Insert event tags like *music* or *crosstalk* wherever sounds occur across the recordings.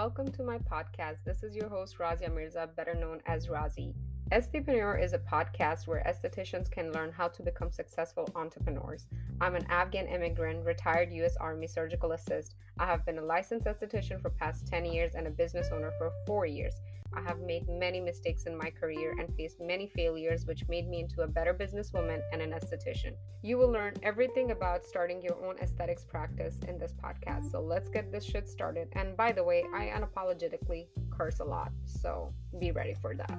welcome to my podcast. This is your host, Razia Mirza, better known as Razi. Esthetpreneur is a podcast where estheticians can learn how to become successful entrepreneurs. I'm an Afghan immigrant, retired U.S. Army surgical assist. I have been a licensed esthetician for past 10 years and a business owner for 4 years. I have made many mistakes in my career and faced many failures, which made me into a better businesswoman and an esthetician. You will learn everything about starting your own aesthetics practice in this podcast. So let's get this shit started. And by the way, I unapologetically curse a lot, so be ready for that.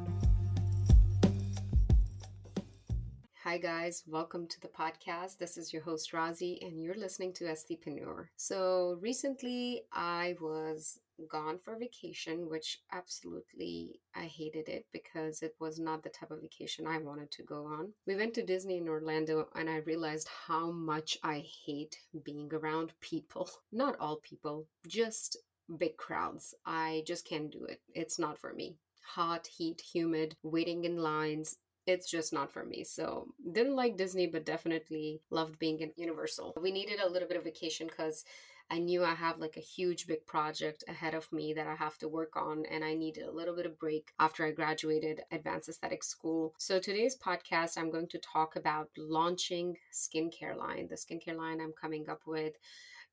Hi, guys. Welcome to the podcast. This is your host, Razi, and you're listening to Esthetpreneur. So, recently I was gone for vacation, which absolutely I hated it because it was not the type of vacation I wanted to go on. We went to Disney in Orlando, and I realized how much I hate being around people. *laughs* Not all people, just big crowds. I just can't do it. It's not for me hot, heat, humid, waiting in lines it's just not for me. So didn't like Disney, but definitely loved being in Universal. We needed a little bit of vacation because I knew I have like a huge big project ahead of me that I have to work on, and I needed a little bit of break after I graduated advanced aesthetic school. So today's podcast, I'm going to talk about launching skincare line, the skincare line I'm coming up with,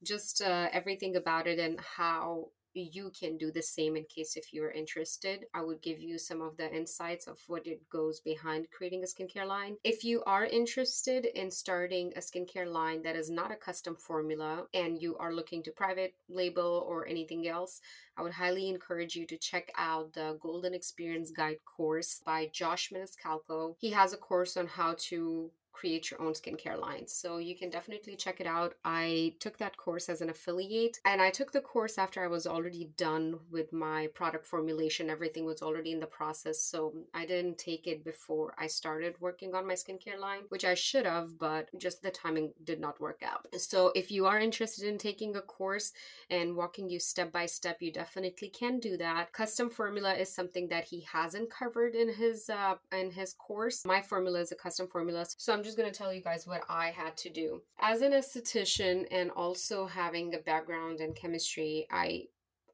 just uh, everything about it and how you can do the same in case if you're interested. I would give you some of the insights of what it goes behind creating a skincare line. If you are interested in starting a skincare line that is not a custom formula and you are looking to private label or anything else, I would highly encourage you to check out the Golden Experience Guide course by Josh Maniscalco. He has a course on how to create your own skincare lines. So you can definitely check it out. I took that course as an affiliate and I took the course after I was already done with my product formulation. Everything was already in the process. So I didn't take it before I started working on my skincare line, which I should have, but just the timing did not work out. So if you are interested in taking a course and walking you step by step, you definitely can do that. Custom formula is something that he hasn't covered in his uh, in his course. My formula is a custom formula. So I'm just going to tell you guys what I had to do. As an esthetician and also having a background in chemistry, I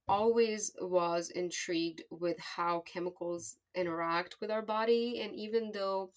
always was intrigued with how chemicals interact with our body. And even though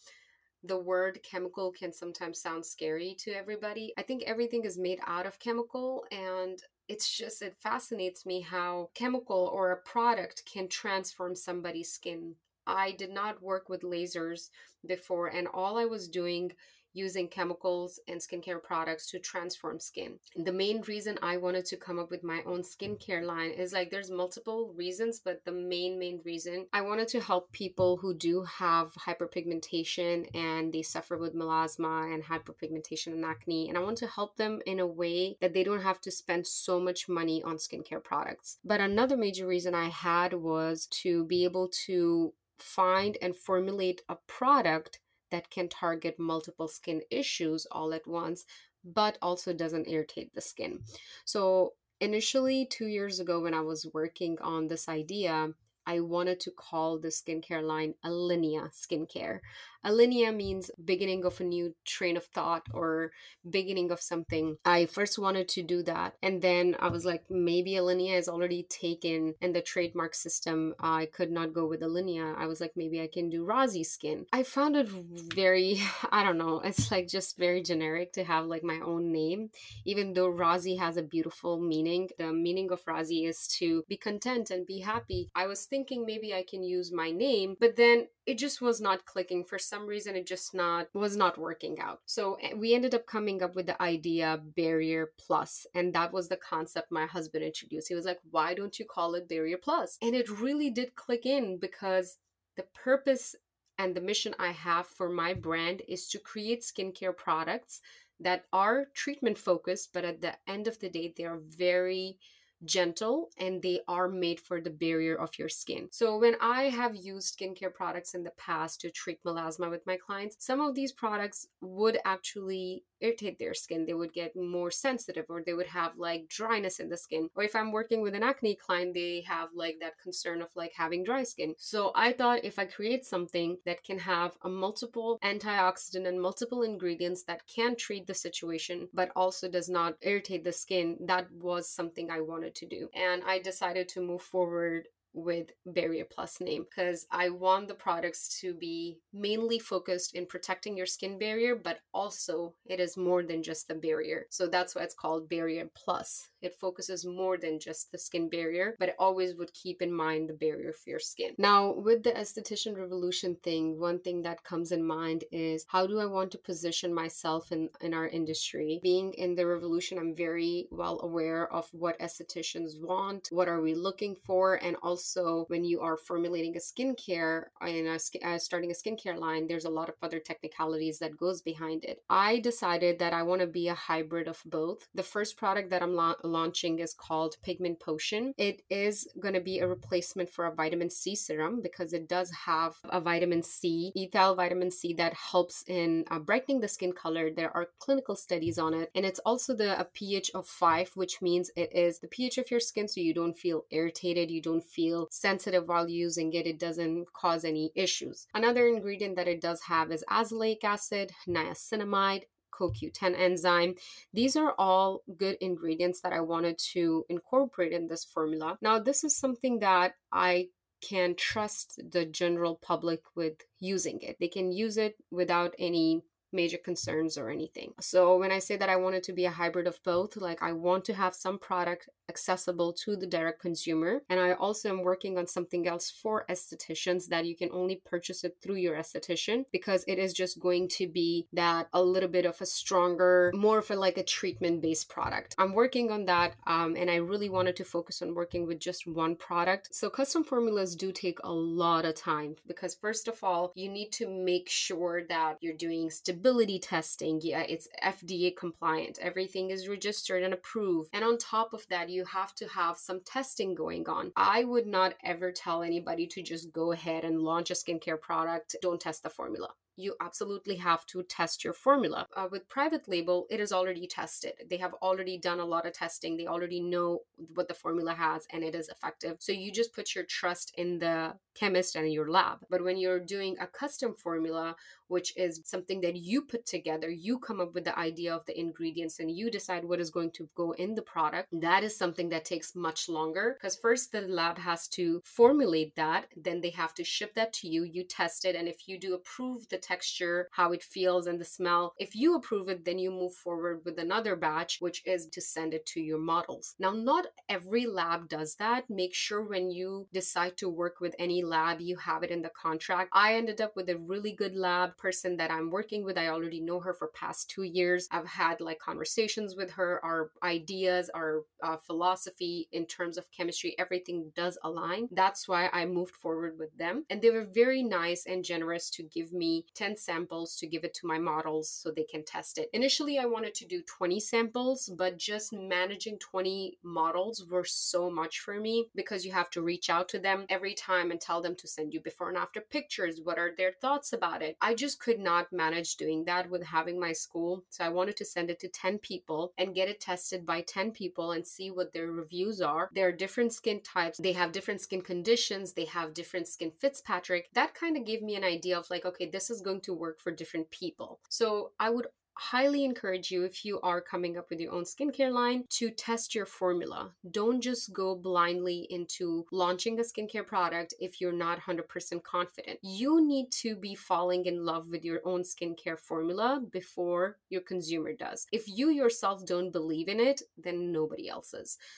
the word chemical can sometimes sound scary to everybody, I think everything is made out of chemical and it's just it fascinates me how chemical or a product can transform somebody's skin I did not work with lasers before, and all I was doing using chemicals and skincare products to transform skin. The main reason I wanted to come up with my own skincare line is like there's multiple reasons, but the main, main reason I wanted to help people who do have hyperpigmentation and they suffer with melasma and hyperpigmentation and acne. And I want to help them in a way that they don't have to spend so much money on skincare products. But another major reason I had was to be able to find and formulate a product that can target multiple skin issues all at once, but also doesn't irritate the skin. So, initially, two years ago, when I was working on this idea, I wanted to call the skincare line Alinea Skincare. Alinea means beginning of a new train of thought or beginning of something. I first wanted to do that. And then I was like, maybe Alinea is already taken in the trademark system. I could not go with Alinea. I was like, maybe I can do Razi Skin. I found it very, *laughs* I don't know, it's like just very generic to have like my own name, even though Razi has a beautiful meaning. The meaning of Razi is to be content and be happy. I was thinking maybe I can use my name, but then it just was not clicking for some reason it just not was not working out. So eh, we ended up coming up with the idea barrier plus and that was the concept my husband introduced. He was like why don't you call it barrier plus? And it really did click in because the purpose and the mission i have for my brand is to create skincare products that are treatment focused but at the end of the day they are very gentle and they are made for the barrier of your skin. So when I have used skincare products in the past to treat melasma with my clients, some of these products would actually irritate their skin. They would get more sensitive or they would have like dryness in the skin. Or if I'm working with an acne client, they have like that concern of like having dry skin. So I thought if I create something that can have a multiple antioxidant and multiple ingredients that can treat the situation but also does not irritate the skin, that was something I wanted to do. And I decided to move forward with Barrier Plus name because I want the products to be mainly focused in protecting your skin barrier, but also it is more than just the barrier. So that's why it's called Barrier Plus. It focuses more than just the skin barrier, but it always would keep in mind the barrier for your skin. Now, with the esthetician revolution thing, one thing that comes in mind is how do I want to position myself in, in our industry? Being in the revolution, I'm very well aware of what estheticians want, what are we looking for, and also also when you are formulating a skincare and a, uh, starting a skincare line there's a lot of other technicalities that goes behind it. I decided that i want to be a hybrid of both. The first product that i'm la- launching is called pigment potion. It is going to be a replacement for a vitamin c serum because it does have a vitamin c ethyl vitamin c that helps in uh, brightening the skin color. There are clinical studies on it and it's also the ph of 5 which means it is the ph of your skin so you don't feel irritated you don't feel feel sensitive while using it. It doesn't cause any issues. Another ingredient that it does have is azelaic acid, niacinamide, CoQ10 enzyme. These are all good ingredients that I wanted to incorporate in this formula. Now, this is something that I can trust the general public with using it. They can use it without any major concerns or anything. So when I say that I want it to be a hybrid of both, like I want to have some product accessible to the direct consumer. And I also am working on something else for estheticians that you can only purchase it through your esthetician because it is just going to be that a little bit of a stronger, more of a like a treatment based product. I'm working on that um, and I really wanted to focus on working with just one product. So custom formulas do take a lot of time because first of all, you need to make sure that you're doing stability testing. Yeah, it's FDA compliant. Everything is registered and approved. And on top of that, you you have to have some testing going on. I would not ever tell anybody to just go ahead and launch a skincare product, don't test the formula you absolutely have to test your formula. Uh, with private label, it is already tested. They have already done a lot of testing. They already know what the formula has and it is effective. So you just put your trust in the chemist and your lab. But when you're doing a custom formula, which is something that you put together, you come up with the idea of the ingredients and you decide what is going to go in the product, that is something that takes much longer because first the lab has to formulate that, then they have to ship that to you, you test it, and if you do approve the texture, how it feels, and the smell. If you approve it, then you move forward with another batch, which is to send it to your models. Now, not every lab does that. Make sure when you decide to work with any lab, you have it in the contract. I ended up with a really good lab person that I'm working with. I already know her for past two years. I've had like conversations with her. Our ideas, our uh, philosophy in terms of chemistry, everything does align. That's why I moved forward with them. And they were very nice and generous to give me 10 samples to give it to my models so they can test it. Initially, I wanted to do 20 samples, but just managing 20 models were so much for me because you have to reach out to them every time and tell them to send you before and after pictures. What are their thoughts about it? I just could not manage doing that with having my school. So I wanted to send it to 10 people and get it tested by 10 people and see what their reviews are. There are different skin types, they have different skin conditions, they have different skin Fitzpatrick. That kind of gave me an idea of like, okay, this is going to work for different people. So I would highly encourage you if you are coming up with your own skincare line to test your formula. Don't just go blindly into launching a skincare product if you're not 100% confident. You need to be falling in love with your own skincare formula before your consumer does. If you yourself don't believe in it, then nobody else.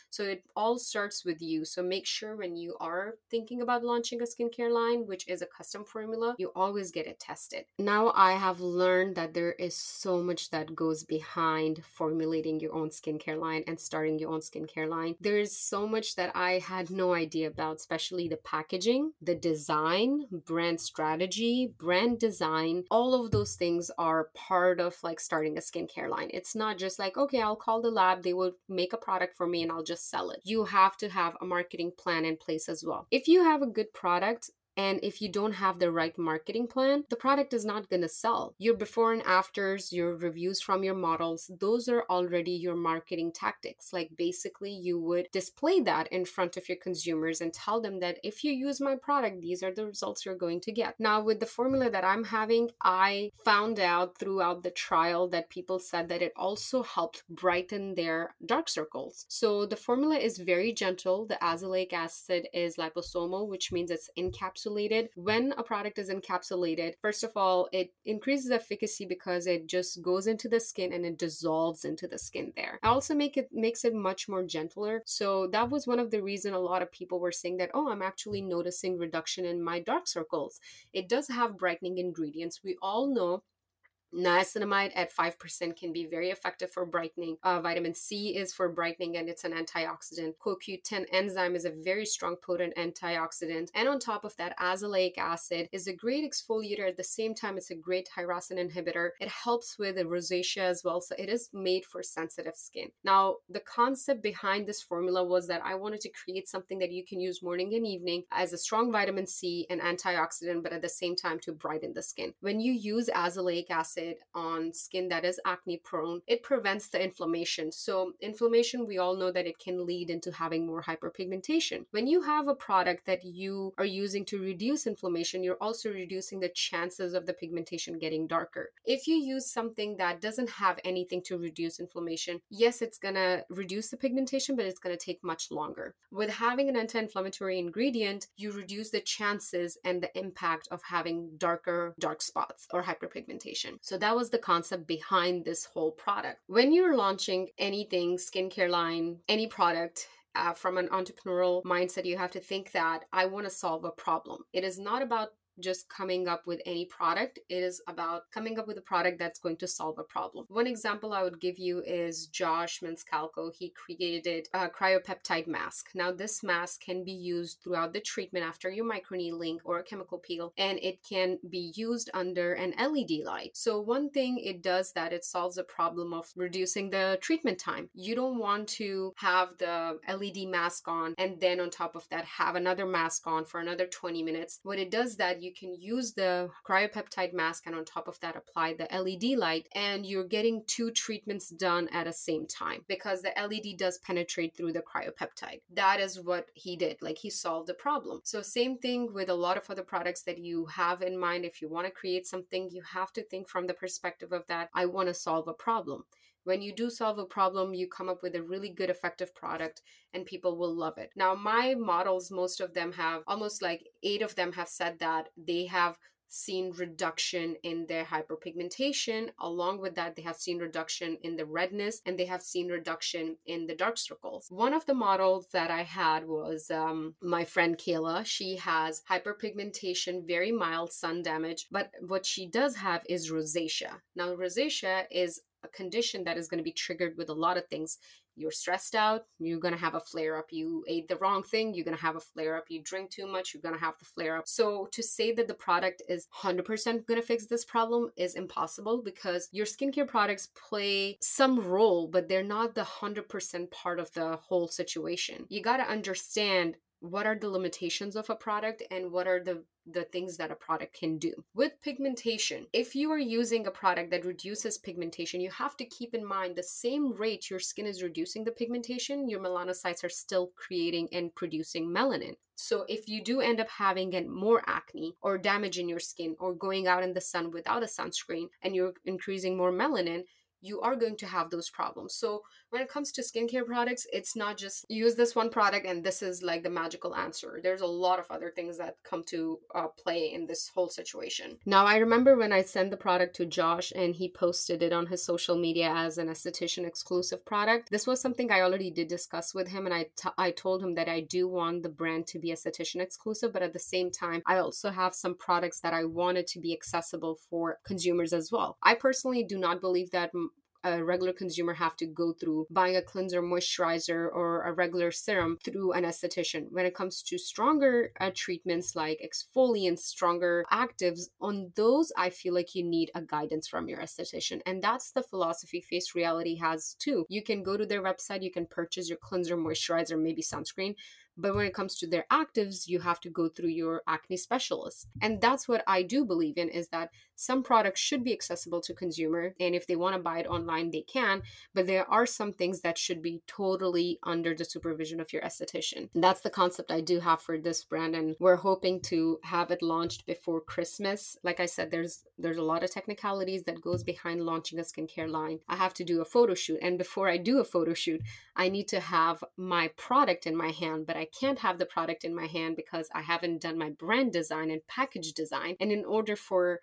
So it all starts with you. So make sure when you are thinking about launching a skincare line, which is a custom formula, you always get it tested. Now I have learned that there is so much that goes behind formulating your own skincare line and starting your own skincare line. There is so much that I had no idea about, especially the packaging, the design, brand strategy, brand design. All of those things are part of like starting a skincare line. It's not just like, okay, I'll call the lab, they will make a product for me and I'll just sell it. You have to have a marketing plan in place as well. If you have a good product, And if you don't have the right marketing plan, the product is not going to sell. Your before and afters, your reviews from your models, those are already your marketing tactics. Like basically, you would display that in front of your consumers and tell them that if you use my product, these are the results you're going to get. Now, with the formula that I'm having, I found out throughout the trial that people said that it also helped brighten their dark circles. So the formula is very gentle. The azelaic acid is liposomal, which means it's encapsulated. When a product is encapsulated, first of all, it increases efficacy because it just goes into the skin and it dissolves into the skin there. I also make it makes it much more gentler. So that was one of the reason a lot of people were saying that, oh, I'm actually noticing reduction in my dark circles. It does have brightening ingredients. We all know Niacinamide at 5% can be very effective for brightening. Uh, vitamin C is for brightening and it's an antioxidant. CoQ10 enzyme is a very strong, potent antioxidant. And on top of that, azelaic acid is a great exfoliator. At the same time, it's a great tyrosine inhibitor. It helps with rosacea as well. So it is made for sensitive skin. Now, the concept behind this formula was that I wanted to create something that you can use morning and evening as a strong vitamin C and antioxidant, but at the same time to brighten the skin. When you use azelaic acid, acid on skin that is acne prone, it prevents the inflammation. So, inflammation, we all know that it can lead into having more hyperpigmentation. When you have a product that you are using to reduce inflammation, you're also reducing the chances of the pigmentation getting darker. If you use something that doesn't have anything to reduce inflammation, yes, it's gonna reduce the pigmentation, but it's gonna take much longer. With having an anti inflammatory ingredient, you reduce the chances and the impact of having darker dark spots or hyperpigmentation. So that was the concept behind this whole product. When you're launching anything, skincare line, any product, uh, from an entrepreneurial mindset, you have to think that I want to solve a problem. It is not about just coming up with any product. It is about coming up with a product that's going to solve a problem. One example I would give you is Josh Maniscalco. He created a cryopeptide mask. Now, this mask can be used throughout the treatment after your microneedling or a chemical peel, and it can be used under an LED light. So, one thing it does that it solves a problem of reducing the treatment time. You don't want to have the LED mask on and then on top of that have another mask on for another 20 minutes. What it does that you you can use the cryopeptide mask and on top of that apply the LED light and you're getting two treatments done at the same time because the LED does penetrate through the cryopeptide. That is what he did. Like he solved the problem. So same thing with a lot of other products that you have in mind if you want to create something you have to think from the perspective of that I want to solve a problem when you do solve a problem, you come up with a really good, effective product and people will love it. Now, my models, most of them have almost like eight of them have said that they have seen reduction in their hyperpigmentation. Along with that, they have seen reduction in the redness and they have seen reduction in the dark circles. One of the models that I had was um, my friend Kayla. She has hyperpigmentation, very mild sun damage, but what she does have is rosacea. Now, rosacea is a condition that is going to be triggered with a lot of things. You're stressed out, you're going to have a flare up. You ate the wrong thing, you're going to have a flare up. You drink too much, you're going to have the flare up. So, to say that the product is 100% going to fix this problem is impossible because your skincare products play some role, but they're not the 100% part of the whole situation. You got to understand what are the limitations of a product and what are the the things that a product can do. With pigmentation, if you are using a product that reduces pigmentation, you have to keep in mind the same rate your skin is reducing the pigmentation, your melanocytes are still creating and producing melanin. So if you do end up having more acne or damage in your skin or going out in the sun without a sunscreen and you're increasing more melanin, you are going to have those problems. So when it comes to skincare products, it's not just use this one product and this is like the magical answer. There's a lot of other things that come to uh, play in this whole situation. Now, I remember when I sent the product to Josh and he posted it on his social media as an esthetician exclusive product. This was something I already did discuss with him, and I, t- I told him that I do want the brand to be esthetician exclusive, but at the same time, I also have some products that I wanted to be accessible for consumers as well. I personally do not believe that a regular consumer have to go through buying a cleanser, moisturizer, or a regular serum through an esthetician. When it comes to stronger uh, treatments like exfoliants, stronger actives, on those, I feel like you need a guidance from your esthetician. And that's the philosophy Face Reality has too. You can go to their website, you can purchase your cleanser, moisturizer, maybe sunscreen But when it comes to their actives, you have to go through your acne specialist. And that's what I do believe in is that some products should be accessible to consumer and if they want to buy it online they can, but there are some things that should be totally under the supervision of your esthetician. And that's the concept I do have for this brand and we're hoping to have it launched before Christmas. Like I said there's there's a lot of technicalities that goes behind launching a skincare line. I have to do a photo shoot and before I do a photo shoot, I need to have my product in my hand, but I can't have the product in my hand because I haven't done my brand design and package design. And in order for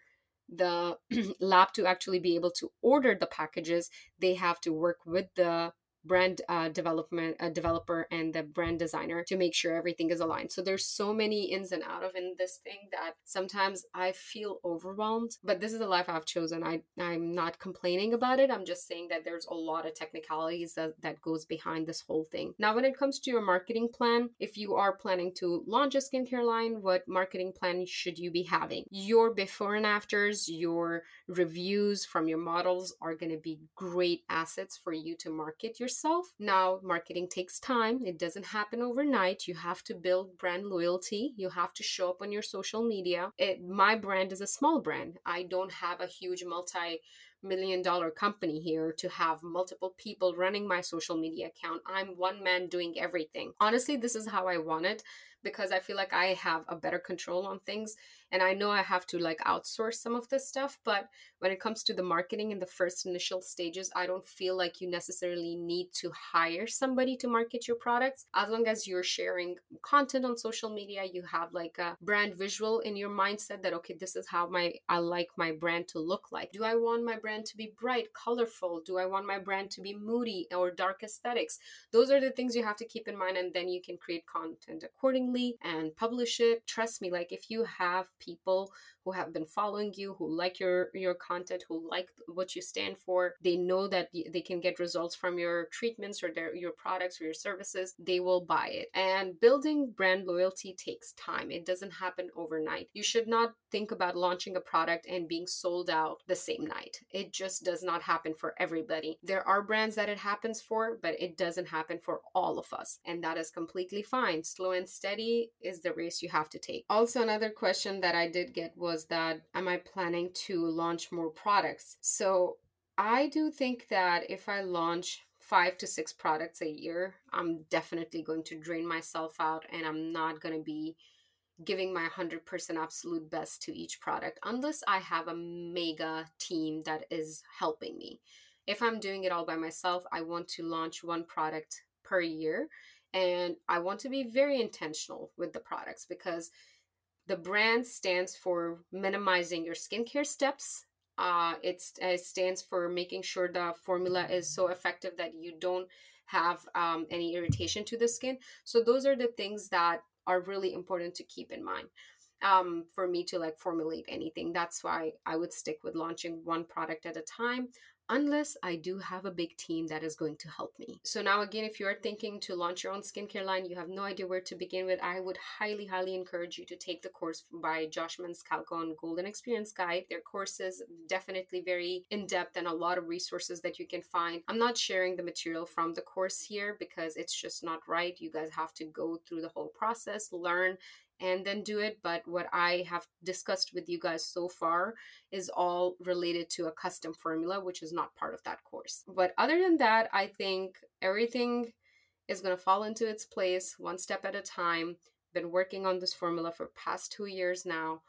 the *clears throat* lab to actually be able to order the packages, they have to work with the brand uh, development uh, developer and the brand designer to make sure everything is aligned. So there's so many ins and out of in this thing that sometimes i feel overwhelmed but this is the life i've chosen. I i'm not complaining about it. I'm just saying that there's a lot of technicalities that, that goes behind this whole thing. Now when it comes to your marketing plan if you are planning to launch a skincare line what marketing plan should you be having? Your before and afters your reviews from your models are going to be great assets for you to market your yourself. Now, marketing takes time, it doesn't happen overnight. You have to build brand loyalty, you have to show up on your social media. It, my brand is a small brand, I don't have a huge multi million dollar company here to have multiple people running my social media account. I'm one man doing everything. Honestly, this is how I want it because I feel like I have a better control on things and I know I have to like outsource some of this stuff, but when it comes to the marketing in the first initial stages, I don't feel like you necessarily need to hire somebody to market your products. As long as you're sharing content on social media, you have like a brand visual in your mindset that okay, this is how my I like my brand to look like. Do I want my brand to be bright, colorful? Do I want my brand to be moody or dark aesthetics? Those are the things you have to keep in mind and then you can create content accordingly and publish it. Trust me, like if you have people who have been following you, who like your your content, who like what you stand for, they know that they can get results from your treatments or their your products or your services, they will buy it. And building brand loyalty takes time. It doesn't happen overnight. You should not think about launching a product and being sold out the same night. It just does not happen for everybody. There are brands that it happens for, but it doesn't happen for all of us. And that is completely fine. Slow and steady is the race you have to take. Also, another question that I did get was was that am I planning to launch more products? So I do think that if I launch five to six products a year, I'm definitely going to drain myself out and I'm not going to be giving my 100% absolute best to each product unless I have a mega team that is helping me. If I'm doing it all by myself, I want to launch one product per year and I want to be very intentional with the products because the brand stands for minimizing your skincare steps. Uh, it stands for making sure the formula is so effective that you don't have um, any irritation to the skin. So those are the things that are really important to keep in mind um, for me to like formulate anything. That's why I would stick with launching one product at a time unless I do have a big team that is going to help me. So now again, if you are thinking to launch your own skincare line, you have no idea where to begin with, I would highly, highly encourage you to take the course by Josh Maniscalco on Golden Experience Guide. Their course is definitely very in-depth and a lot of resources that you can find. I'm not sharing the material from the course here because it's just not right. You guys have to go through the whole process, learn, and then do it. But what I have discussed with you guys so far is all related to a custom formula, which is not part of that course. But other than that, I think everything is going to fall into its place one step at a time. Been working on this formula for past two years now,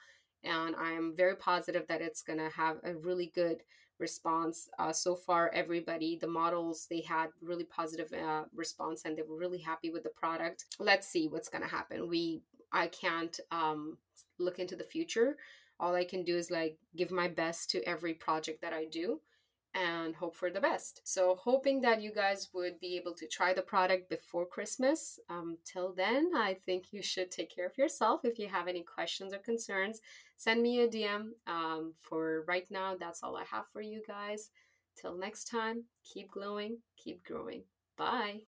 and I'm very positive that it's going to have a really good response uh, so far everybody the models they had really positive uh, response and they were really happy with the product let's see what's going to happen we I can't um, look into the future. All I can do is like give my best to every project that I do and hope for the best. So, hoping that you guys would be able to try the product before Christmas. Um, till then, I think you should take care of yourself. If you have any questions or concerns, send me a DM. Um, for right now, that's all I have for you guys. Till next time, keep glowing, keep growing. Bye.